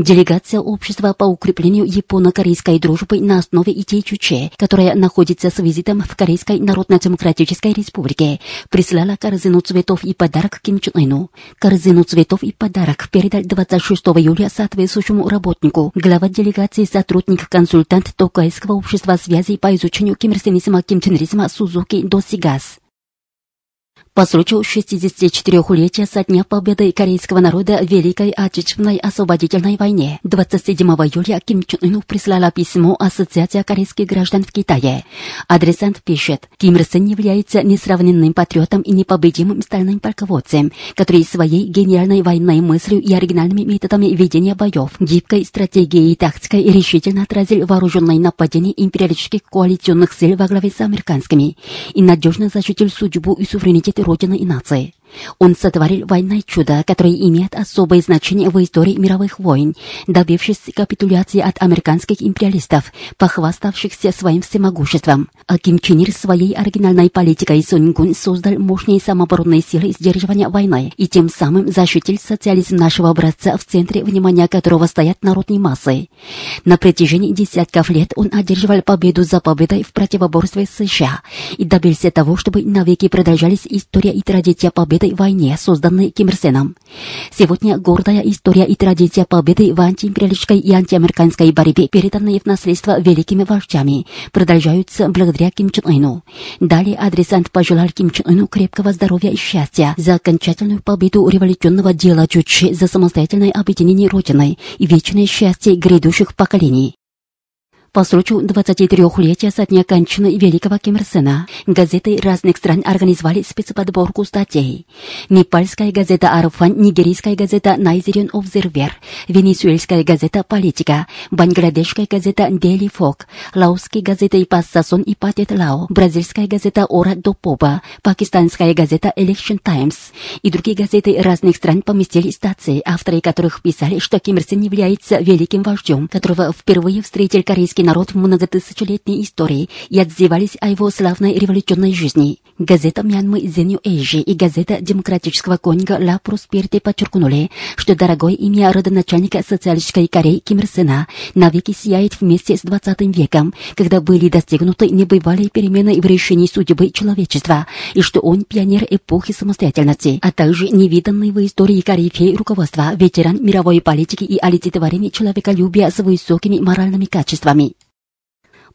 Делегация общества по укреплению японо-корейской дружбы на основе идей Чуче, которая находится с визитом в Корейской Народно-Демократической Республике, прислала корзину цветов и подарок Ким Чен Ыну. Корзину цветов и подарок передал 26 июля соответствующему работнику, глава делегации сотрудник-консультант Токайского общества связи по изучению кимирсенизма кимченризма Сузуки Досигас. По случаю 64-летия со дня победы корейского народа в Великой Отечественной освободительной войне 27 июля Ким Чен Ыну прислала письмо Ассоциация корейских граждан в Китае. Адресант пишет, Ким Ир Сен является несравненным патриотом и непобедимым стальным полководцем, который своей гениальной военной мыслью и оригинальными методами ведения боев, гибкой стратегией и тактикой решительно отразил вооруженное нападение империалистических коалиционных сил во главе с американскими и надежно защитил судьбу и суверенитет Родины и нации. Он сотворил военное чудо, которое имеет особое значение в истории мировых войн, добившись капитуляции от американских империалистов, похваставшихся своим всемогуществом. А Ким Чен Ир своей оригинальной политикой Сунь Гун создал мощные самооборонные силы сдерживания войны и тем самым защитил социализм нашего образца, в центре внимания которого стоят народные массы. На протяжении десятков лет он одерживал победу за победой в противоборстве с США и добился того, чтобы навеки продолжались история и традиция победы этой войне, созданной Ким Ир Сеном. Сегодня гордая история и традиция победы в антиимпериалистической и антиамериканской борьбе, переданные в наследство великими вождями, продолжаются благодаря Ким Чен Ыну. Далее адресант пожелал Ким Чен Ыну крепкого здоровья и счастья за окончательную победу революционного дела Чучи, за самостоятельное объединение Родиной и вечное счастье грядущих поколений. По случаю 23-летия со дня кончины великого Ким Ир Сена газеты разных стран организовали спецподборку статей. Непальская газета «Арфан», нигерийская газета «Найзерин Обзервер», венесуэльская газета «Политика», бангладешская газета «Дели Фок», лаосская газета «Ипассасон и Патет Лао», бразильская газета «Ора до Поба», пакистанская газета «Election Times» и другие газеты разных стран поместили статьи, авторы которых писали, что Ким Ир Сен является великим вождем, которого впервые встретил корейский народ в многотысячелетней истории и отзывались о его славной революционной жизни. Газета Мьянмы New Age и газета демократического конга La Prosperity подчеркнули, что дорогое имя родоначальника социалистической Кореи Ким Ир Сена навеки сияет вместе с 20 веком, когда были достигнуты небывалые перемены в решении судьбы человечества, и что он пионер эпохи самостоятельности, а также невиданный в истории корифей руководства, ветеран мировой политики и олицетворение человеколюбия с высокими моральными качествами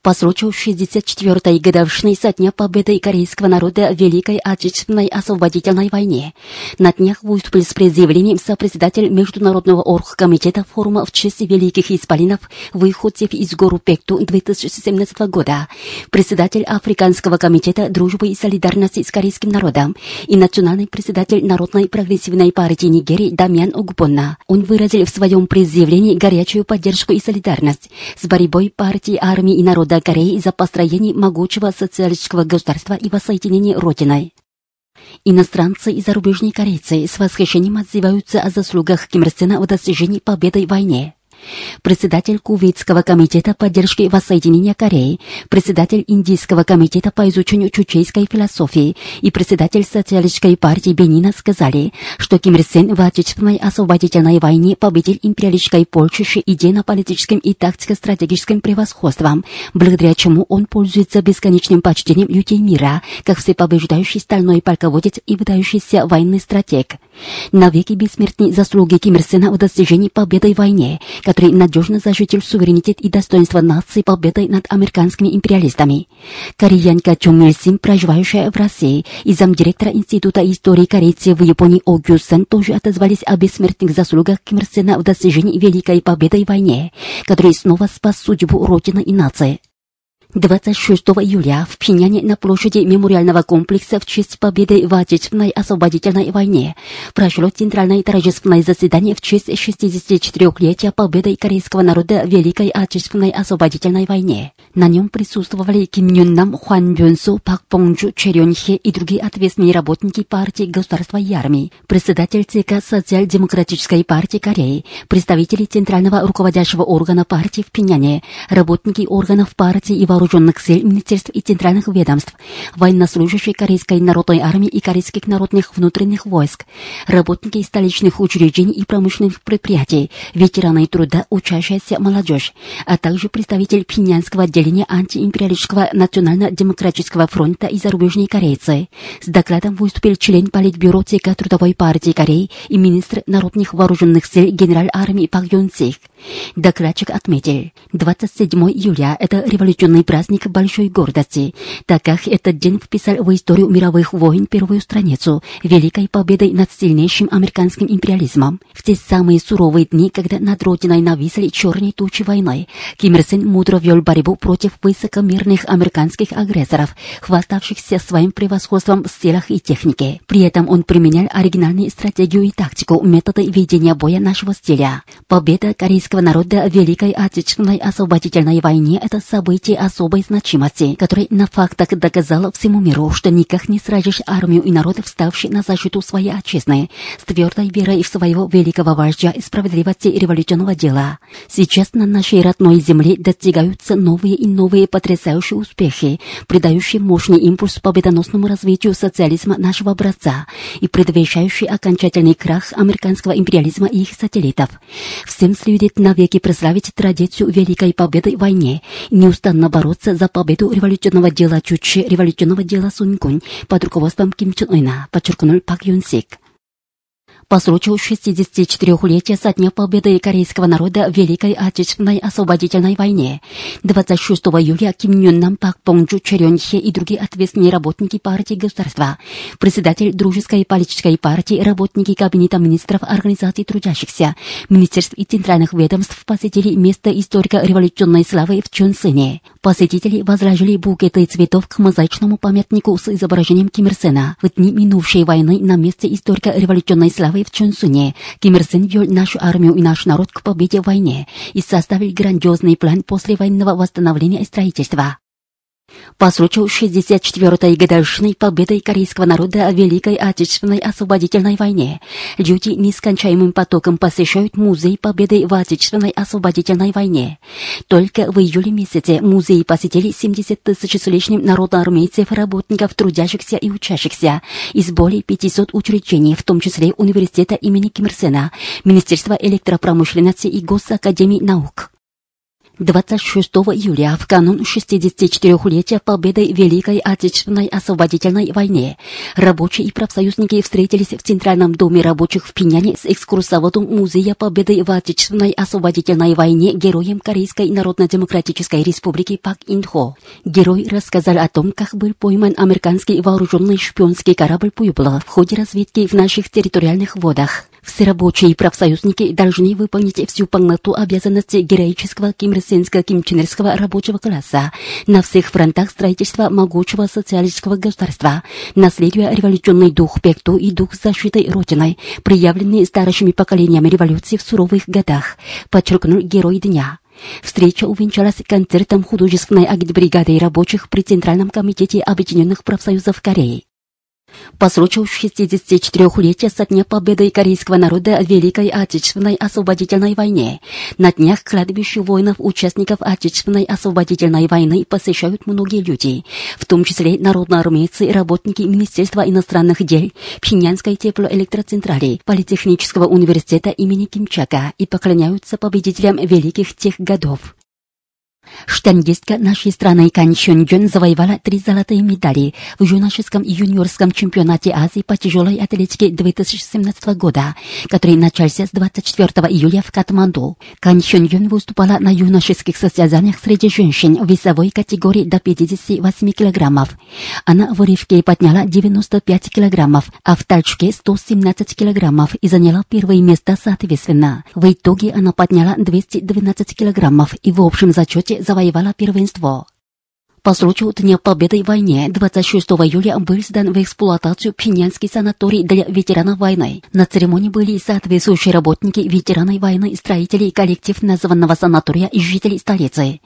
по случаю 64-й годовщины со дня победы корейского народа в Великой Отечественной освободительной войне. На днях выступил с предъявлением сопредседатель Международного оргкомитета форума в честь великих исполинов выходцев из гору Пекту 2017 года, председатель Африканского комитета дружбы и солидарности с корейским народом и национальный председатель Народной прогрессивной партии Нигерии Дамьян Огупонна. Он выразил в своем предъявлении горячую поддержку и солидарность с борьбой партии, армии и народа Кореи за построение могучего социалистического государства и воссоединение Родиной. Иностранцы и зарубежные корейцы с восхищением отзываются о заслугах Ким Ир в достижении победы в войне председатель Кувейтского комитета поддержки воссоединения Кореи, председатель Индийского комитета по изучению чучейской философии и председатель Социалистической партии Бенина сказали, что Ким Ир Сен в Отечественной освободительной войне победил империалистической Польши идейно-политическим и тактико-стратегическим превосходством, благодаря чему он пользуется бесконечным почтением людей мира, как всепобеждающий стальной полководец и выдающийся военный стратег. Навеки бессмертные заслуги Ким Ир Сена в достижении победы в войне, который надежно защитил суверенитет и достоинство нации победой над американскими империалистами. Кореянка Чон Мил Сим, проживающая в России, и замдиректора Института истории корейцев в Японии О Гю Сен тоже отозвались о бессмертных заслугах Ким Ир Сена в достижении великой победы в войне, который снова спас судьбу Родины и нации. 26 июля в Пиняне на площади мемориального комплекса в честь победы в Отечественной освободительной войне прошло центральное торжественное заседание в честь 64-летия победы корейского народа в Великой Отечественной освободительной войне. На нем присутствовали Ким Юн Нам, Хуан Бюнсу, Пак Понджу, Черен Хе и другие ответственные работники партии государства и армии, председатель ЦК Социал-демократической партии Кореи, представители центрального руководящего органа партии в Пиняне, работники органов партии и вооруженных вооруженных сил, министерств и центральных ведомств, военнослужащие Корейской народной армии и Корейских народных внутренних войск, работники столичных учреждений и промышленных предприятий, ветераны труда, учащаяся молодежь, а также представитель Пинянского отделения антиимпериалистического национально-демократического фронта и зарубежные корейцы. С докладом выступил член Политбюро ЦК Трудовой партии Кореи и министр народных вооруженных сил генерал армии Пак Юн Сик. Докладчик отметил, 27 июля – это революционный праздник большой гордости, так как этот день вписал в историю мировых войн первую страницу великой победой над сильнейшим американским империализмом. В те самые суровые дни, когда над родиной нависли черные тучи войны, Ким Ир Сен мудро вел борьбу против высокомерных американских агрессоров, хваставшихся своим превосходством в силах и технике. При этом он применял оригинальную стратегию и тактику, методы ведения боя нашего стиля. Победа корейского народа в Великой Отечественной освободительной войне – это событие особой значимости, которое на фактах доказало всему миру, что никак не сразишь армию и народ, вставший на защиту своей отчизны, с твердой верой в своего великого вождя и справедливости революционного дела. Сейчас на нашей родной земле достигаются новые и новые потрясающие успехи, придающие мощный импульс победоносному развитию социализма нашего образца и предвещающие окончательный крах американского империализма и их сателлитов. Всем следует навеки прославить традицию Великой Победы в войне и неустанно бороться за победу революционного дела Чучи, революционного дела Сунькунь под руководством Ким Чен Ына, подчеркнул Пак Юн Сик по случаю 64-летия со дня победы корейского народа в Великой Отечественной освободительной войне. 26 июля Ким Юн Нам, Пак Понджу, Черен Хе и другие ответственные работники партии государства, председатель Дружеской политической партии, работники Кабинета министров Организации трудящихся, министерств и центральных ведомств посетили место историко-революционной славы в Чонсыне. Посетители возложили букеты цветов к мозаичному памятнику с изображением Ким Ир Сена в дни минувшей войны на месте историко-революционной славы славы в Чонсуне Ким Ир Сен вел нашу армию и наш народ к победе в войне и составил грандиозный план послевоенного восстановления и строительства. По случаю 64-й годовщины победы корейского народа в Великой Отечественной освободительной войне люди нескончаемым потоком посещают Музей Победы в Отечественной освободительной войне. Только в июле месяце музей посетили 70 тысяч с лишним народоармейцев, работников, трудящихся и учащихся из более 500 учреждений, в том числе Университета имени Ким Ир Сена, Министерства электропромышленности и Госакадемии наук. 26 июля, в канун 64-летия победы в Великой Отечественной освободительной войне, рабочие и профсоюзники встретились в Центральном доме рабочих в Пиняне с экскурсоводом Музея Победы в Отечественной освободительной войне героем Корейской Народно-Демократической Республики Пак Инхо. Герой рассказал о том, как был пойман американский вооруженный шпионский корабль Пуйбла в ходе разведки в наших территориальных водах. Все рабочие и профсоюзники должны выполнить всю полноту обязанностей героического кимрсенско-кимченерского рабочего класса на всех фронтах строительства могучего социалистического государства, наследуя революционный дух Пекту и дух защиты Родиной, приявленный старшими поколениями революции в суровых годах, подчеркнул герой дня. Встреча увенчалась концертом художественной агитбригады рабочих при Центральном комитете Объединенных профсоюзов Кореи. По случаю 64-летия со дня победы корейского народа в Великой Отечественной освободительной войне на днях кладбище воинов, участников Отечественной освободительной войны посещают многие люди, в том числе народноармейцы работники Министерства иностранных дел, Пхеньянской теплоэлектроцентрали, Политехнического университета имени Кимчака и поклоняются победителям великих тех годов. Штангистка нашей страны Кан Чон завоевала три золотые медали в юношеском и юниорском чемпионате Азии по тяжелой атлетике 2017 года, который начался с 24 июля в Катманду. Кан Чон выступала на юношеских состязаниях среди женщин в весовой категории до 58 килограммов. Она в рывке подняла 95 килограммов, а в толчке 117 килограммов и заняла первое место соответственно. В итоге она подняла 212 килограммов и в общем зачете завоевала первенство. По случаю Дня Победы в войне 26 июля был сдан в эксплуатацию Пинянский санаторий для ветеранов войны. На церемонии были соответствующие работники, ветераны войны, строители коллектив названного санатория и жителей столицы.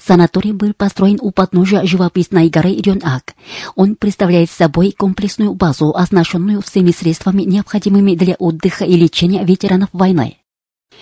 Санаторий был построен у подножия живописной горы Рюн-Ак. Он представляет собой комплексную базу, оснащенную всеми средствами, необходимыми для отдыха и лечения ветеранов войны.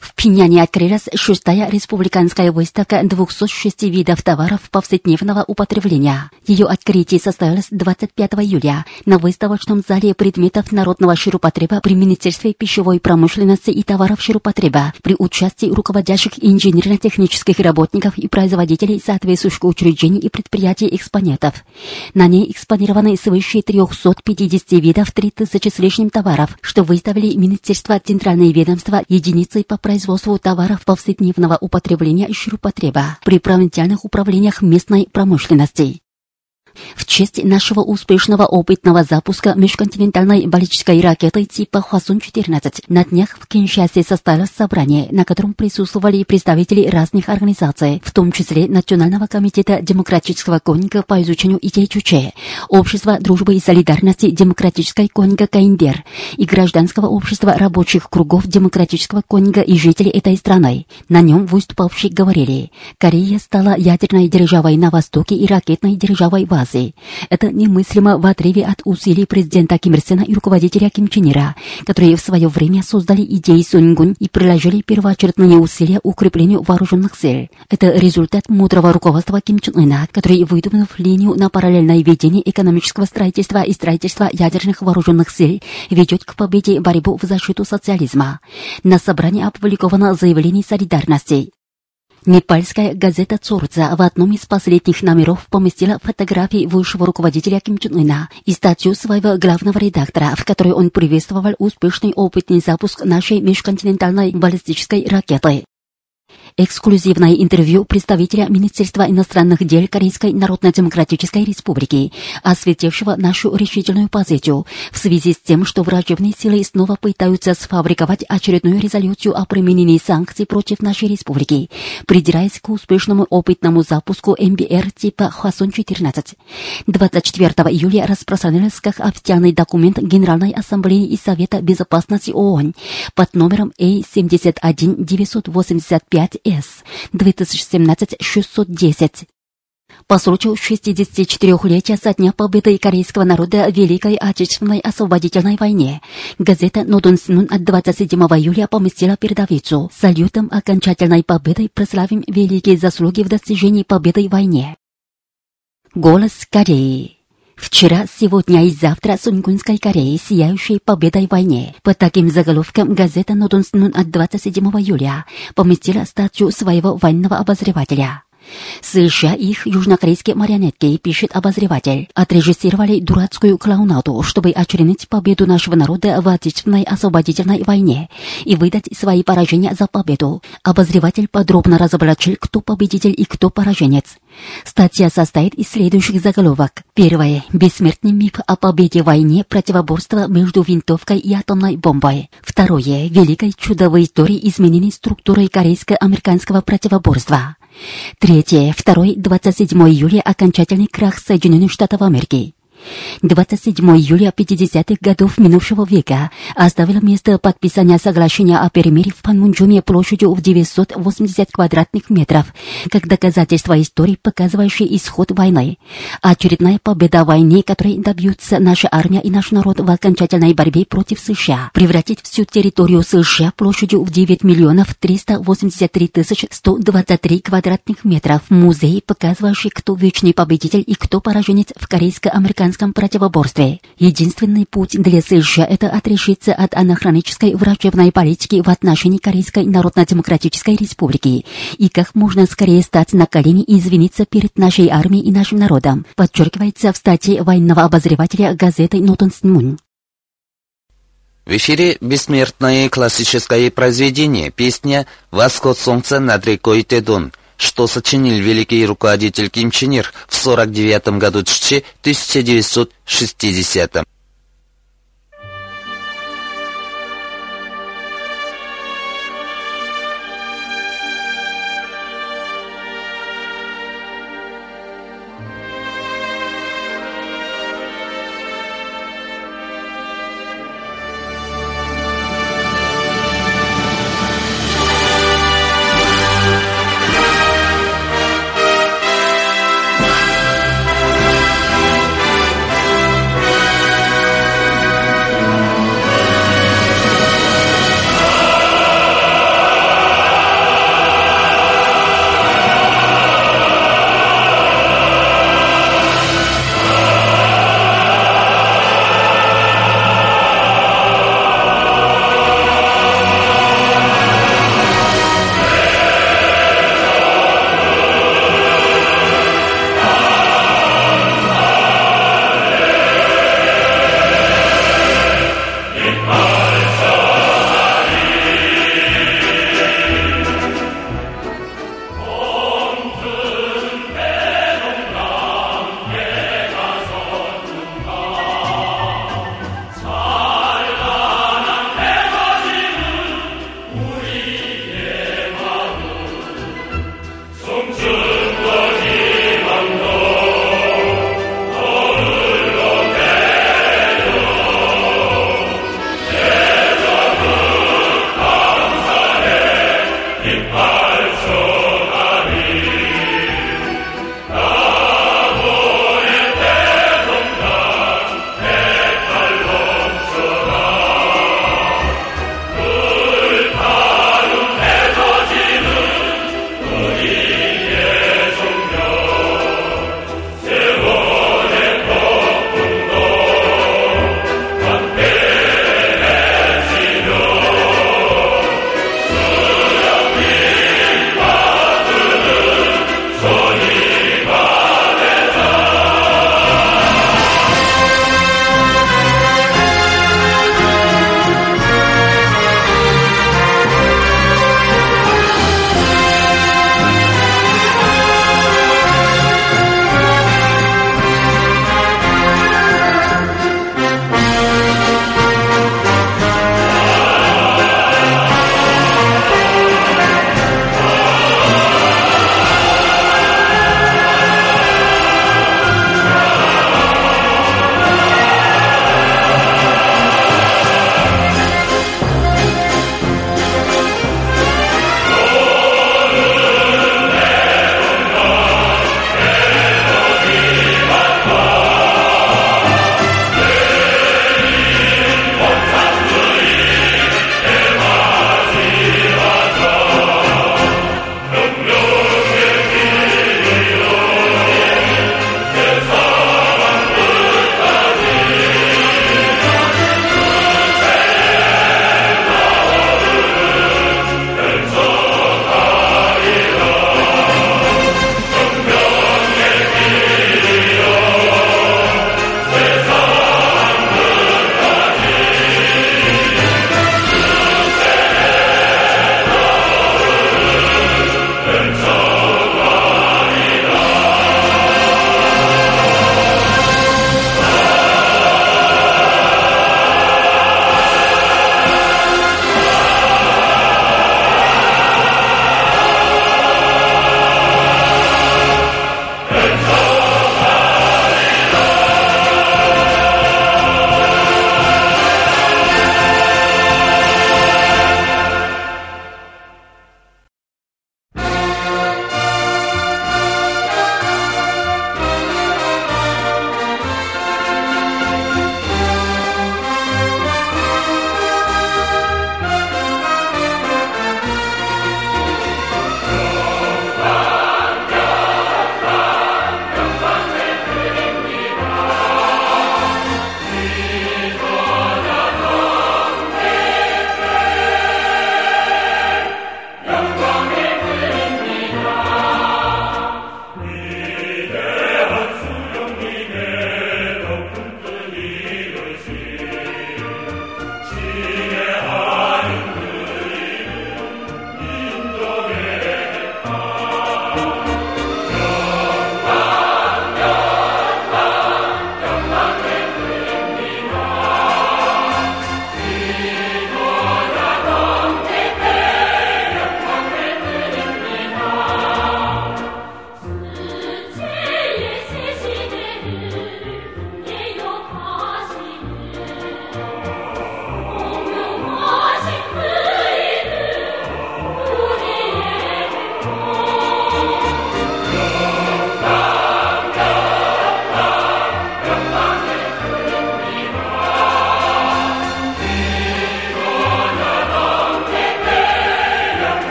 В Пиняне открылась шестая республиканская выставка 206 видов товаров повседневного употребления. Ее открытие состоялось 25 июля на выставочном зале предметов народного ширпотреба при Министерстве пищевой промышленности и товаров ширпотреба при участии руководящих инженерно-технических работников и производителей соответствующих учреждений и предприятий экспонентов. На ней экспонированы свыше 350 видов 3000 с лишним товаров, что выставили Министерство Центральное ведомство единицы по производству товаров повседневного употребления и ширпотреба при провинциальных управлениях местной промышленности. В честь нашего успешного опытного запуска межконтинентальной баллистической ракеты типа Хвасун-14 на днях в Киншасе состоялось собрание, на котором присутствовали представители разных организаций, в том числе Национального комитета демократического конника по изучению идей Чуче, Общества дружбы и солидарности демократической конника Каиндер и Гражданского общества рабочих кругов демократического конника и жителей этой страны. На нем выступавшие говорили, Корея стала ядерной державой на Востоке и ракетной державой в Азии. Это немыслимо в отрыве от усилий президента Ким Ир Сена и руководителя Ким Чен Ира, которые в свое время создали идеи Сунгун и приложили первоочередные усилия укреплению вооруженных сил. Это результат мудрого руководства Ким Чен Ына, который, выдвинув линию на параллельное ведение экономического строительства и строительства ядерных вооруженных сил, ведет к победе борьбу в защиту социализма. На собрании опубликовано заявление солидарности. Непальская газета «Цурца» в одном из последних номеров поместила фотографии высшего руководителя Ким Чен Ына и статью своего главного редактора, в которой он приветствовал успешный опытный запуск нашей межконтинентальной баллистической ракеты. Эксклюзивное интервью представителя Министерства иностранных дел Корейской Народно-Демократической Республики, осветившего нашу решительную позицию в связи с тем, что враждебные силы снова пытаются сфабриковать очередную резолюцию о применении санкций против нашей республики, придираясь к успешному опытному запуску МБР типа Хвасон-14. 24 июля распространился как официальный документ Генеральной Ассамблеи и Совета Безопасности ООН под номером A71985S 2017-610. По случаю 64-летия со дня победы корейского народа в Великой Отечественной освободительной войне, газета «Нодон Синун» от 27 июля поместила передовицу салютом окончательной победы прославим великие заслуги в достижении победы в войне. Голос Кореи Вчера, сегодня и завтра Сунгунской Кореи, сияющей победой в войне. Под таким заголовком газета «Нодонснун» от 27 июля поместила статью своего военного обозревателя. США их южнокорейские марионетки, пишет обозреватель, отрежиссировали дурацкую клоунаду, чтобы очернить победу нашего народа в Отечественной освободительной войне и выдать свои поражения за победу. Обозреватель подробно разоблачил, кто победитель и кто пораженец. Статья состоит из следующих заголовок. Первое. Бессмертный миф о победе в войне противоборства между винтовкой и атомной бомбой. Второе. Великое чудо в истории изменения структуры корейско-американского противоборства. Третье. Второй. 27 июля. Окончательный крах Соединенных Штатов Америки. 27 июля 50-х годов минувшего века оставило место подписания соглашения о перемирии в Панмунджуме площадью в 980 квадратных метров, как доказательство истории, показывающей исход войны. Очередная победа в войне, которой добьются наша армия и наш народ в окончательной борьбе против США, превратить всю территорию США площадью в 9 миллионов 383 тысяч 123 квадратных метров. Музей, показывающий, кто вечный победитель и кто пораженец в корейско-американском американском противоборстве. Единственный путь для США – это отрешиться от анахронической врачебной политики в отношении Корейской Народно-Демократической Республики и как можно скорее стать на колени и извиниться перед нашей армией и нашим народом, подчеркивается в статье военного обозревателя газеты «Нотон Мун». В эфире бессмертное классическое произведение, песня «Восход солнца над рекой Тедун», что сочинил великий руководитель Ким Чен Ир в 49 году 1960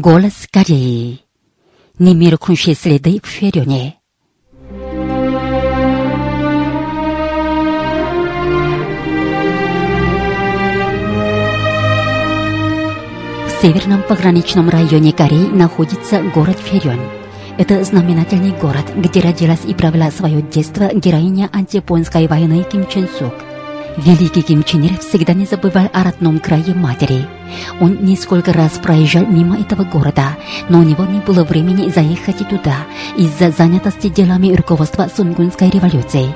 Голос Кореи. Немиркнущие следы в Ферёне. В северном пограничном районе Кореи находится город Ферён. Это знаменательный город, где родилась и провела свое детство героиня антияпонской войны Ким Чен Сук. Великий Ким Чен Ир всегда не забывал о родном крае матери. Он несколько раз проезжал мимо этого города, но у него не было времени заехать туда из-за занятости делами руководства Сунгунской революции.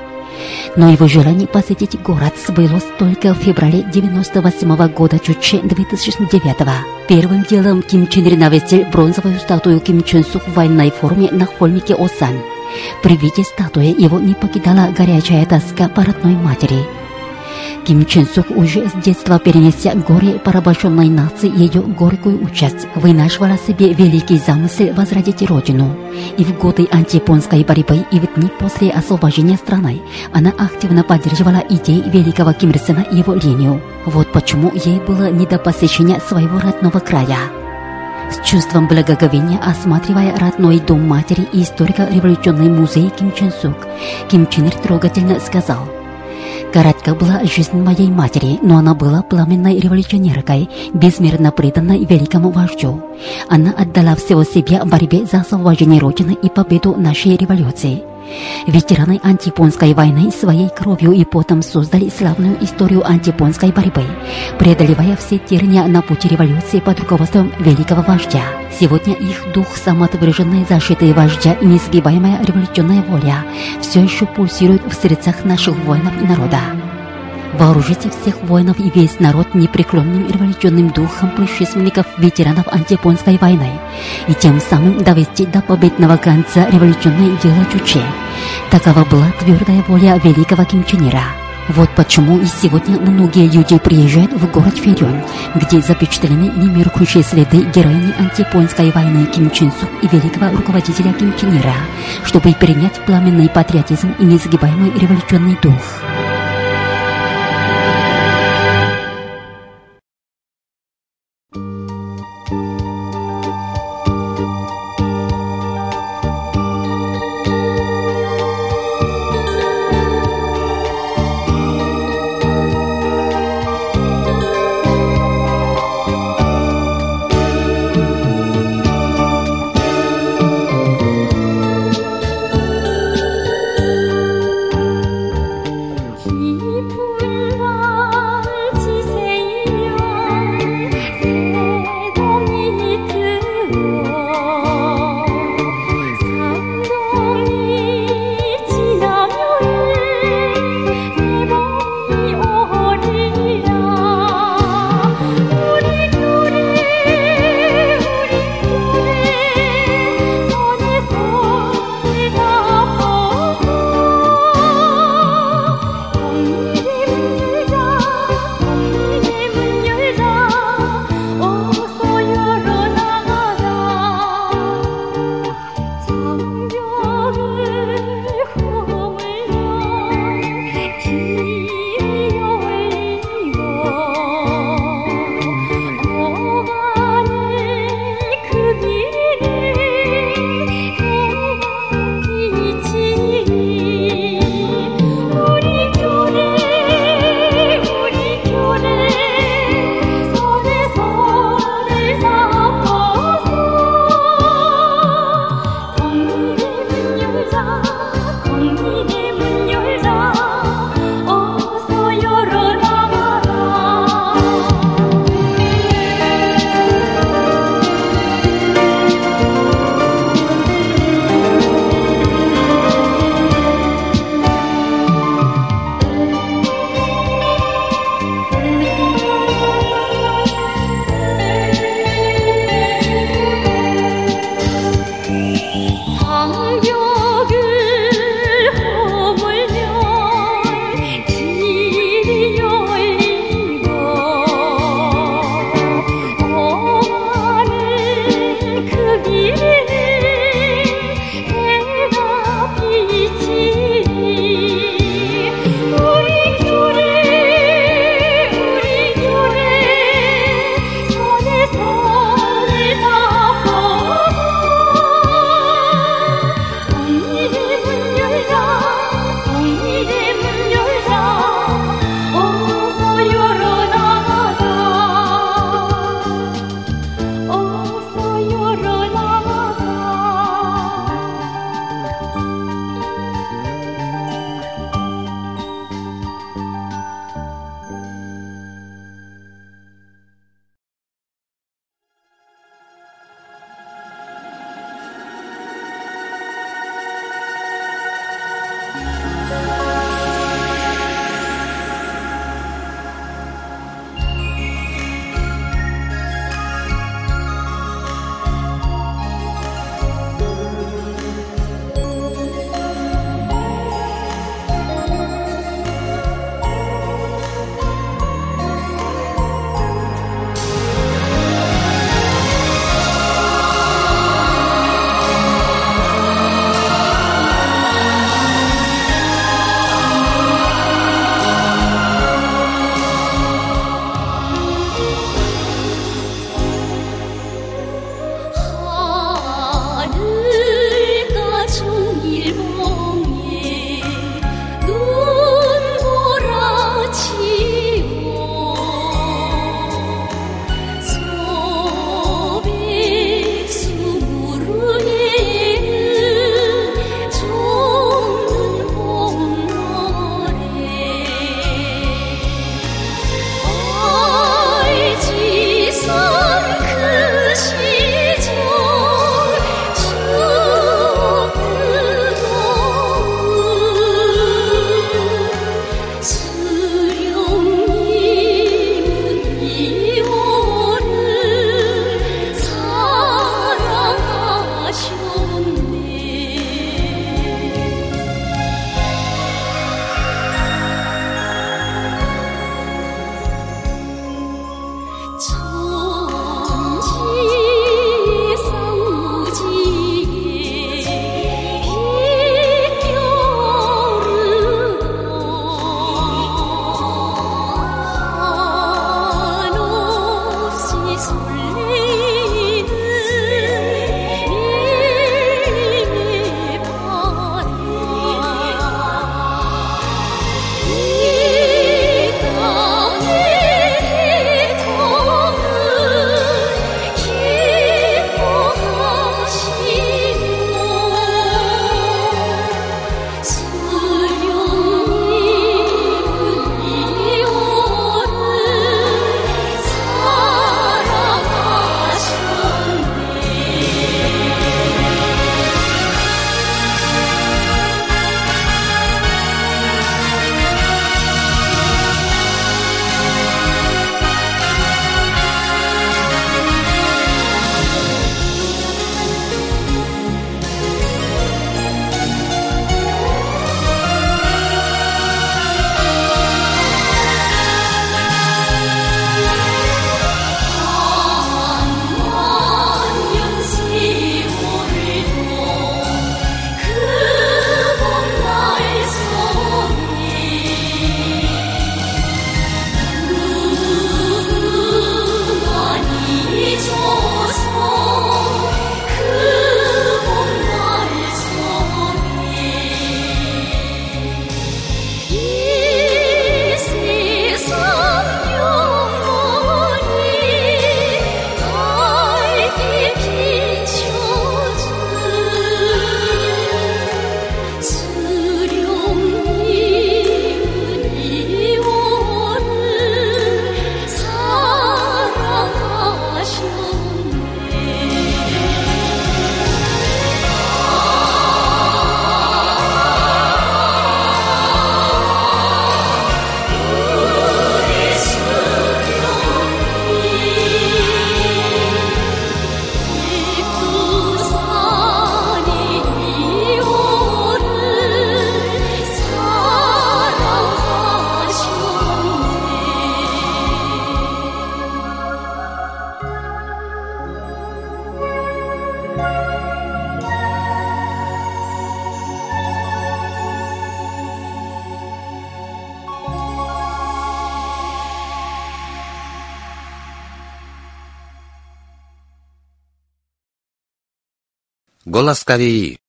Но его желание посетить город сбылось только в феврале 98 года Чуче 2009 -го. Первым делом Ким Чен Ир навестил бронзовую статую Ким Чен Сук в военной форме на холмике Осан. При виде статуи его не покидала горячая тоска по родной матери. Ким Чен Сук уже с детства перенеся горе порабощенной нации ее горькую участь, вынашивала себе великий замысел возродить родину. И в годы антияпонской борьбы и в дни после освобождения страны она активно поддерживала идеи великого Ким Ир Сена и его линию. Вот почему ей было не до посещения своего родного края. С чувством благоговения осматривая родной дом матери и историко-революционный музей Ким Чен Сук, Ким Чен Ир трогательно сказал – Коротка была жизнь моей матери, но она была пламенной революционеркой, безмерно преданной великому вождю. Она отдала всего себя борьбе за освобождение Родины и победу нашей революции. Ветераны антияпонской войны своей кровью и потом создали славную историю антияпонской борьбы, преодолевая все терния на пути революции под руководством великого вождя. Сегодня их дух, самоотверженной защиты вождя и несгибаемая революционная воля все еще пульсирует в сердцах наших воинов и народа. Вооружите всех воинов и весь народ непреклонным революционным духом предшественников ветеранов антияпонской войны и тем самым довести до победного конца революционное дело Чуче. Такова была твердая воля великого Ким Чен Ира. Вот почему и сегодня многие люди приезжают в город Ферён, где запечатлены немеркнущие следы героини антияпонской войны Ким Чен Сук и великого руководителя Ким Чен Ира, чтобы перенять пламенный патриотизм и несгибаемый революционный дух. Голос Кореи.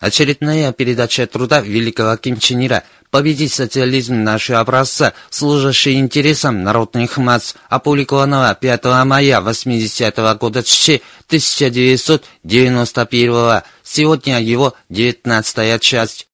Очередная передача труда великого Ким Чен Ира «Победить социализм нашего образца, служащий интересам народных масс», опубликованного 5 мая 80 -го года 1991 Сегодня его 19 часть.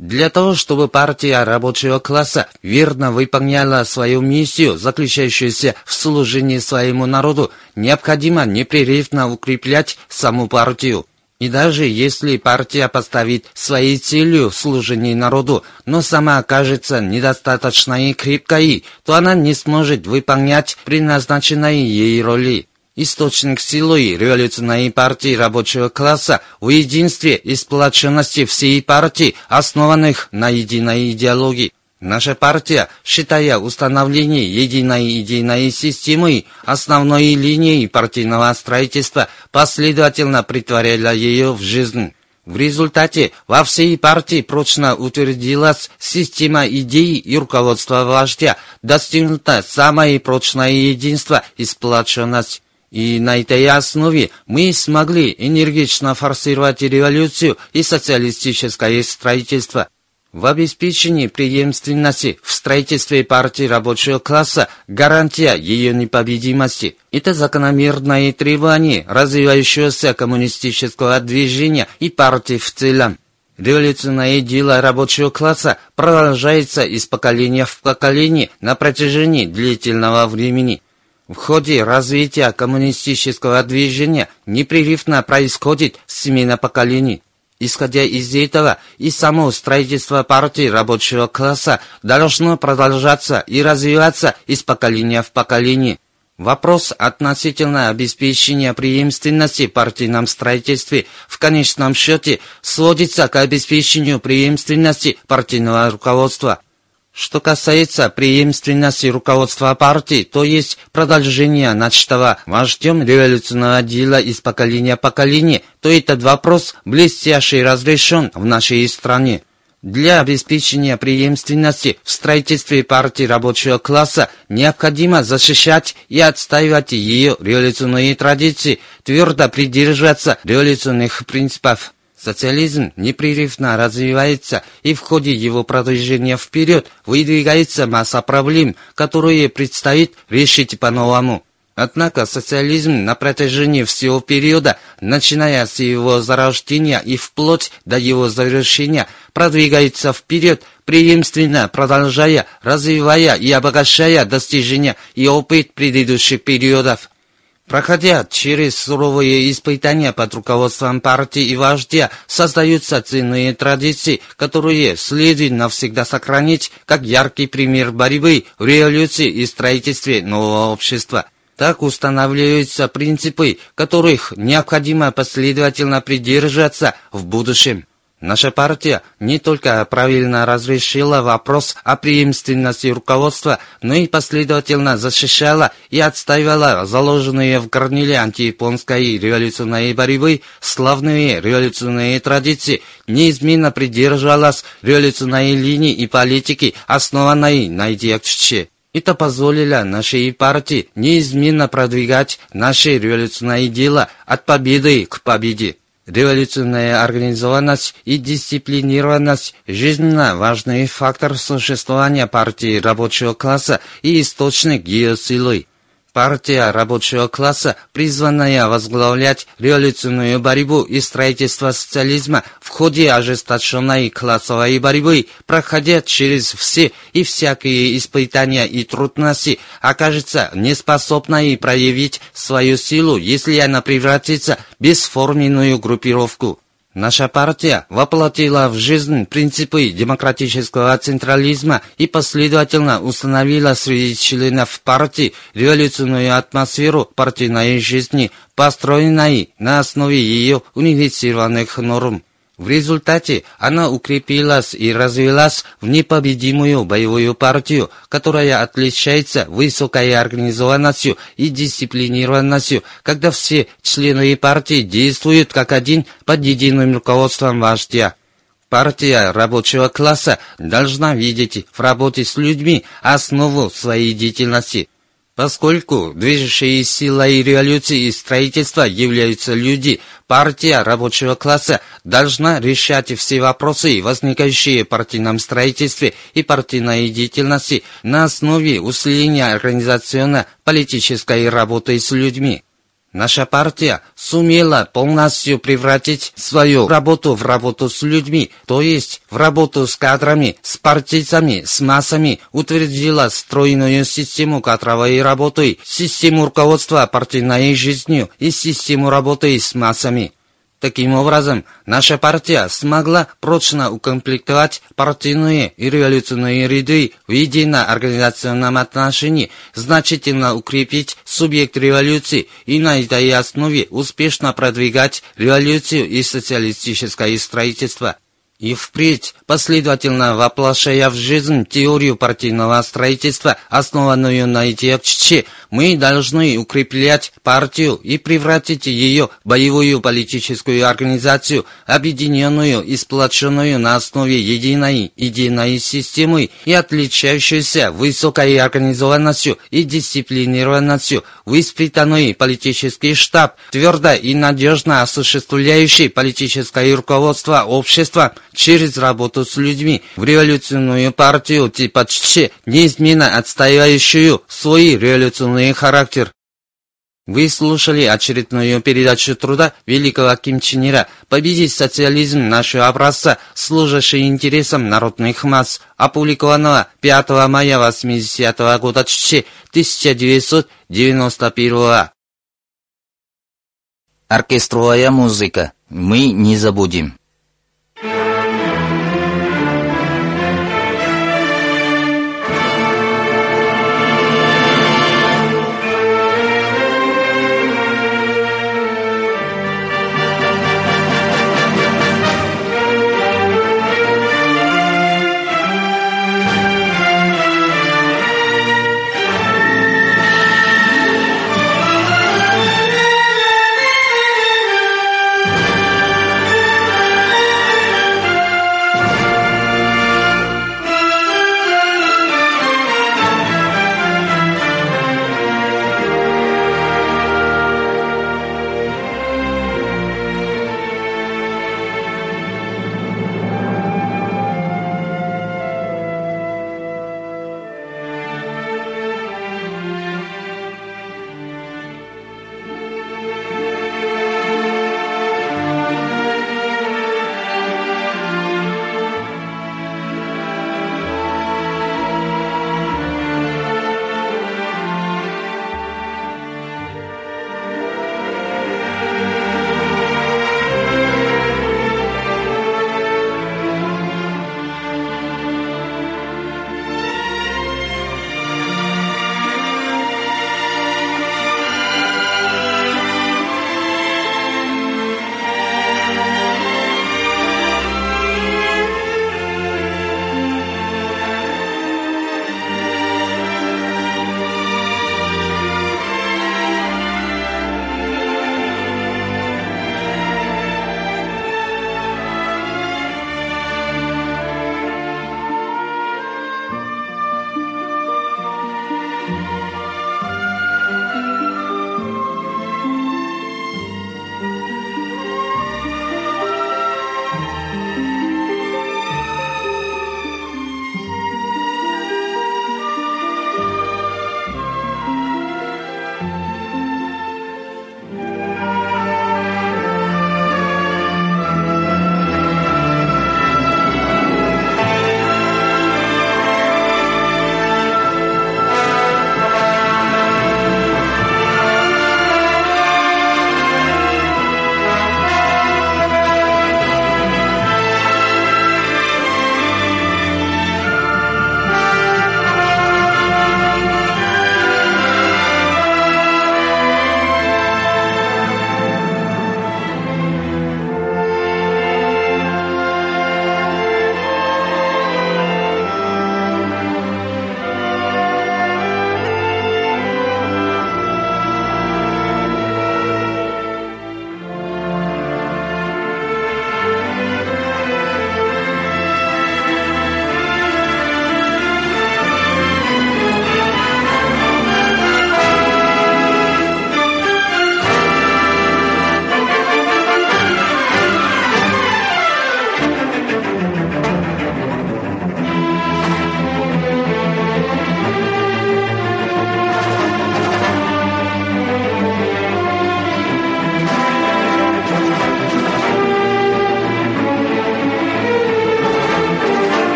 Для того, чтобы партия рабочего класса верно выполняла свою миссию, заключающуюся в служении своему народу, необходимо непрерывно укреплять саму партию. И даже если партия поставит своей целью служение народу, но сама окажется недостаточно и крепкой, то она не сможет выполнять предназначенной ей роли. Источник силы революционной партии рабочего класса в единстве и сплоченности всей партии, основанных на единой идеологии. Наша партия, считая установление единой идейной системы основной линией партийного строительства, последовательно притворяла ее в жизнь. В результате во всей партии прочно утвердилась система идей и руководства вождя, достигнуто самое прочное единство и сплоченность. И на этой основе мы смогли энергично форсировать революцию и социалистическое строительство. В обеспечении преемственности в строительстве партии рабочего класса гарантия ее непобедимости. Это закономерное требование развивающегося коммунистического движения и партии в целом. Революционное дело рабочего класса продолжается из поколения в поколение на протяжении длительного времени. В ходе развития коммунистического движения непрерывно происходит смена поколений. Исходя из этого, и само строительство партии рабочего класса должно продолжаться и развиваться из поколения в поколение. Вопрос относительно обеспечения преемственности в партийном строительстве в конечном счете сводится к обеспечению преемственности партийного руководства. Что касается преемственности руководства партии, то есть продолжения начатого вождем революционного дела из поколения в поколение, то этот вопрос блестяще разрешен в нашей стране. Для обеспечения преемственности в строительстве партии рабочего класса необходимо защищать и отстаивать ее революционные традиции, твердо придерживаться революционных принципов. Социализм непрерывно развивается, и в ходе его продвижения вперед выдвигается масса проблем, которые предстоит решить по-новому. Однако социализм на протяжении всего периода, начиная с его зарождения и вплоть до его завершения, продвигается вперед, преемственно продолжая, развивая и обогащая достижения и опыт предыдущих периодов. Проходя через суровые испытания под руководством партии и вождя, создаются ценные традиции, которые следует навсегда сохранить как яркий пример борьбы революции и строительстве нового общества. Так устанавливаются принципы, которых необходимо последовательно придерживаться в будущем. Наша партия не только правильно разрешила вопрос о преемственности руководства, но и последовательно защищала и отстаивала заложенные в горниле антияпонской революционной борьбы славные революционные традиции, неизменно придерживалась революционной линии и политики, основанной на идеях Это позволило нашей партии неизменно продвигать наше революционное дело от победы к победе. Революционная организованность и дисциплинированность – жизненно важный фактор существования партии рабочего класса и источник ее силы. Партия рабочего класса, призванная возглавлять революционную борьбу и строительство социализма в ходе ожесточенной классовой борьбы, проходя через все и всякие испытания и трудности, окажется неспособной проявить свою силу, если она превратится в бесформенную группировку. Наша партия воплотила в жизнь принципы демократического централизма и последовательно установила среди членов партии революционную атмосферу партийной жизни, построенной на основе ее унифицированных норм. В результате она укрепилась и развилась в непобедимую боевую партию, которая отличается высокой организованностью и дисциплинированностью, когда все члены партии действуют как один под единым руководством вождя. Партия рабочего класса должна видеть в работе с людьми основу своей деятельности – Поскольку движущей силой революции и строительства являются люди, партия рабочего класса должна решать все вопросы, возникающие в партийном строительстве и партийной деятельности на основе усиления организационно-политической работы с людьми. Наша партия сумела полностью превратить свою работу в работу с людьми, то есть в работу с кадрами, с партийцами, с массами, утвердила стройную систему кадровой работы, систему руководства партийной жизнью и систему работы с массами. Таким образом, наша партия смогла прочно укомплектовать партийные и революционные ряды в едино-организационном отношении, значительно укрепить субъект революции и на этой основе успешно продвигать революцию и социалистическое строительство и впредь, последовательно воплощая в жизнь теорию партийного строительства, основанную на идее мы должны укреплять партию и превратить ее в боевую политическую организацию, объединенную и сплоченную на основе единой идейной системы и отличающуюся высокой организованностью и дисциплинированностью, воспитанный политический штаб, твердо и надежно осуществляющий политическое руководство общества, через работу с людьми в революционную партию типа ЧЧ, неизменно отстаивающую свой революционный характер. Вы слушали очередную передачу труда великого Ким Чен Ира «Победить социализм нашего образца, служащий интересам народных масс», опубликованного 5 мая 80 -го года ЧЧ 1991 Оркестровая музыка. Мы не забудем.